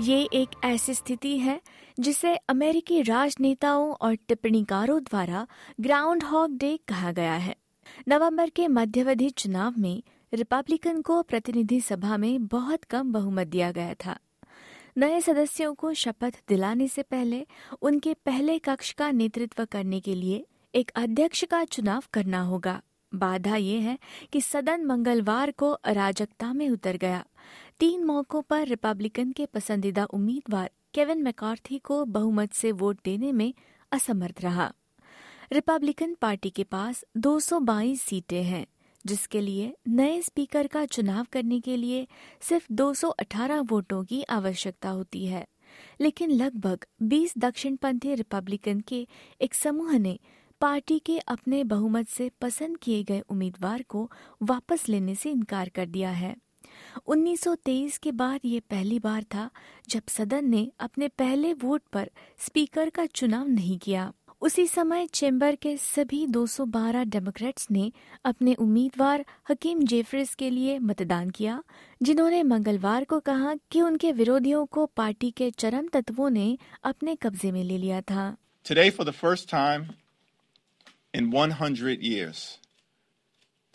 ये एक ऐसी स्थिति है, जिसे अमेरिकी राजनेताओं और टिप्पणीकारों द्वारा ग्राउंड हॉक डे कहा गया है। नवंबर के मध्यावधि चुनाव में रिपब्लिकन को प्रतिनिधि सभा में बहुत कम बहुमत दिया गया था। नए सदस्यों को शपथ दिलाने से पहले उनके पहले कक्ष का नेतृत्व करने के लिए एक अध्यक्ष का चुनाव करना होगा। बाधा यह है कि सदन मंगलवार को अराजकता में उतर गया। तीन मौकों पर रिपब्लिकन के पसंदीदा उम्मीदवार केविन मैकार्थी को बहुमत से वोट देने में असमर्थ रहा। रिपब्लिकन पार्टी के पास 222 सीटें हैं, जिसके लिए नए स्पीकर का चुनाव करने के लिए सिर्फ़ 218 वोटों की आवश्यकता होती है। लेकिन लगभग 20 दक्षिणपंथी रिपब्लिकन के एक समूह ने पार्टी के अपने बहुमत से पसंद किए गए उम्मीदवार को वापस लेने से इनकार कर दिया है। 1923 के बाद ये पहली बार था जब सदन ने अपने पहले वोट पर स्पीकर का चुनाव नहीं किया। उसी समय चेंबर के सभी 212 डेमोक्रेट्स ने अपने उम्मीदवार हकीम जेफरिस के लिए मतदान किया जिन्होंने मंगलवार को कहा कि उनके विरोधियों को पार्टी के चरम तत्वों ने अपने कब्जे में ले लिया था। Today, for the first time in 100 years,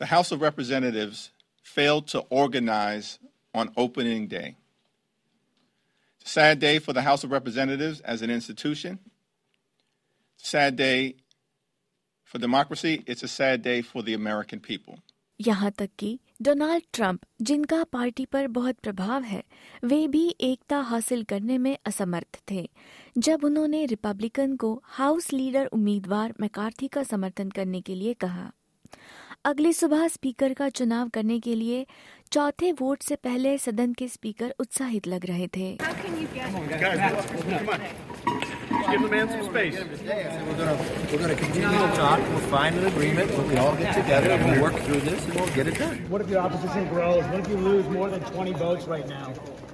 the House of Representatives failed to organize on opening day. It's a sad day for the House of Representatives as an institution. Sad day for democracy. It's a sad day for the American people. यहाँ तक कि Donald Trump जिनका party पर बहुत प्रभाव है वे भी एकता हासिल करने में असमर्थ थे जब उन्होंने रिपब्लिकन को हाउस लीडर उम्मीदवार मैकार्थी का समर्थन करने के लिए कहा अगली सुबह स्पीकर का चुनाव करने के लिए चौथे वोट से पहले सदन के स्पीकर उत्साहित लग रहे थे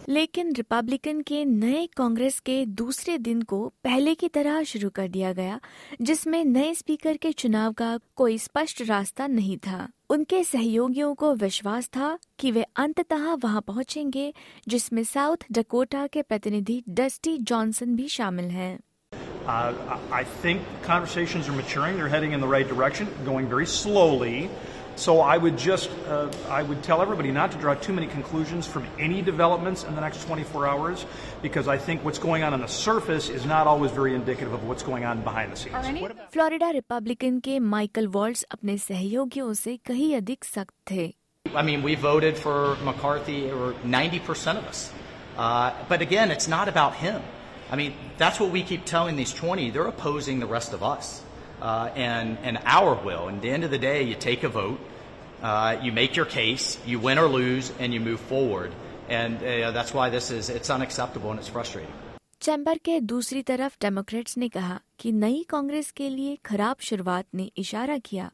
लेकिन रिपब्लिकन के नए कांग्रेस के दूसरे दिन को पहले की तरह शुरू कर दिया गया जिसमें नए स्पीकर के चुनाव का कोई स्पष्ट रास्ता नहीं था उनके सहयोगियों को विश्वास था कि वे अंततः वहाँ पहुँचेंगे जिसमें साउथ डकोटा के प्रतिनिधि डस्टी जॉनसन भी शामिल हैं Uh, I think conversations are maturing. They're heading in the right direction, going very slowly. So I would just, uh, I would tell everybody not to draw too many conclusions from any developments in the next 24 hours, because I think what's going on on the surface is not always very indicative of what's going on behind the scenes. Florida Republican के Michael walls अपने सहयोगियों से कहीं अधिक सख्त थे I mean, we voted for McCarthy, or 90% of us. Uh, but again, it's not about him. I mean, that's what we keep telling these 20. They're opposing the rest of us Uh, and, and our will. And at the end of the day, you take a vote, uh, you make your case, you win or lose, and you move forward. And uh, that's why this is, it's unacceptable and it's frustrating. Chamber के दूसरी तरफ़ Democrats ने कहा कि नई कांग्रेस के लिए खराब शुरुआत ने इशारा किया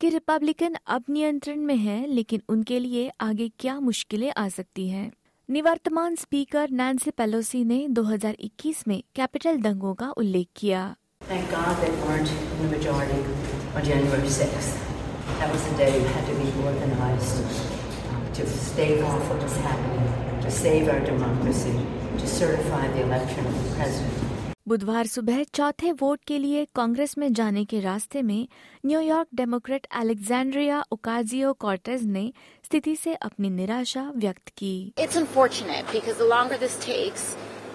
कि रिपब्लिकन अब नियंत्रण में है लेकिन उनके लिए आगे क्या मुश्किलें आ सकती हैं निवर्तमान स्पीकर नैन्सी पेलोसी ने 2021 में कैपिटल दंगों का उल्लेख किया Thank God they weren't in the majority on January 6th. That was the day you had to be organized um, to stave off what was happening, to save our democracy, to certify the election of the president. बुधवार सुबह चौथे vote के लिए कांग्रेस में जाने के रास्ते में New York Democrat Alexandria Ocasio Cortez ने स्थिति से अपनी निराशा व्यक्त की It's unfortunate because the longer this takes,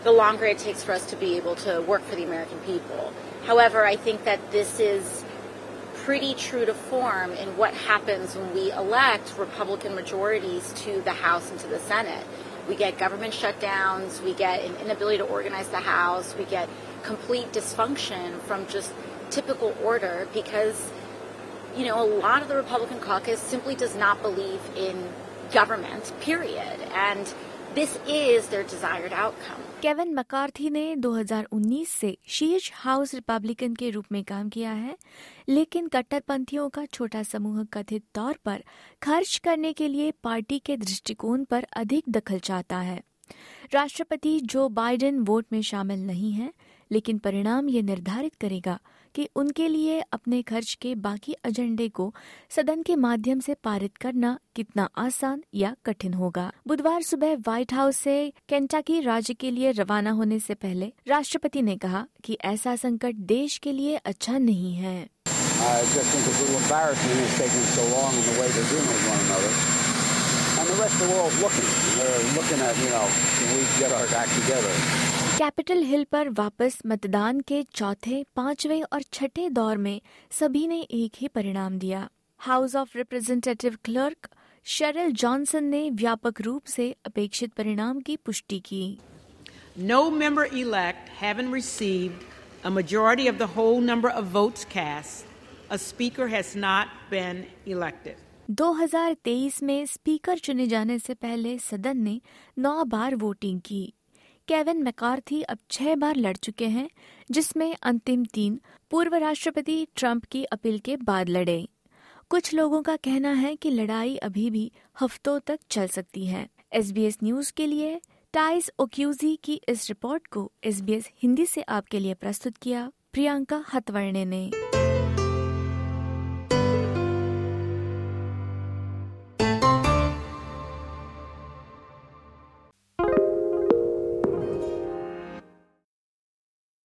the longer it takes for us to be able to work for the American people. However, I think that this is pretty true to form in what happens when we elect Republican majorities to the House and to the Senate. We get government shutdowns, we get an inability to organize the House, we get complete dysfunction from just typical order because, you know, a lot of the Republican caucus simply does not believe in government, period. And this is their desired outcome. Kevin McCarthy ने 2019 से शीर्ष house Republican के रूप में काम किया है, लेकिन कट्टरपंथियों का छोटा समूह कथित तौर पर खर्च करने के लिए पार्टी के दृष्टिकोण पर अधिक दखल चाहता है राष्ट्रपति जो बाइडेन वोट में शामिल नहीं है, लेकिन परिणाम ये निर्धारित करेगा कि उनके लिए अपने खर्च के बाकी एजेंडे को सदन के माध्यम से पारित करना कितना आसान या कठिन होगा। बुधवार सुबह व्हाइट हाउस से केंटाकी राज्य के लिए रवाना होने से पहले राष्ट्रपति ने कहा कि ऐसा संकट देश के लिए अच्छा नहीं है। कैपिटल हिल पर वापस मतदान के चौथे पाँचवें और छठे दौर में सभी ने एक ही परिणाम दिया। House of representative clerk Cheryl Johnson ने व्यापक रूप से अपेक्षित परिणाम की पुष्टि की। No member elect having received a majority of the whole number of votes cast. A speaker has not been elected. 2023 में स्पीकर चुने जाने से पहले सदन ने नौ बार वोटिंग की। केविन मैकार्थी अब छह बार लड़ चुके हैं, जिसमें अंतिम तीन पूर्व राष्ट्रपति ट्रंप की अपील के बाद लड़े। कुछ लोगों का कहना है कि लड़ाई अभी भी हफ्तों तक चल सकती है। एसबीएस न्यूज़ के लिए टाइस ओक्यूजी की इस रिपोर्ट को एसबीएस हिंदी से आपके लिए प्रस्तुत किया प्रियंका हतवर्णे ने।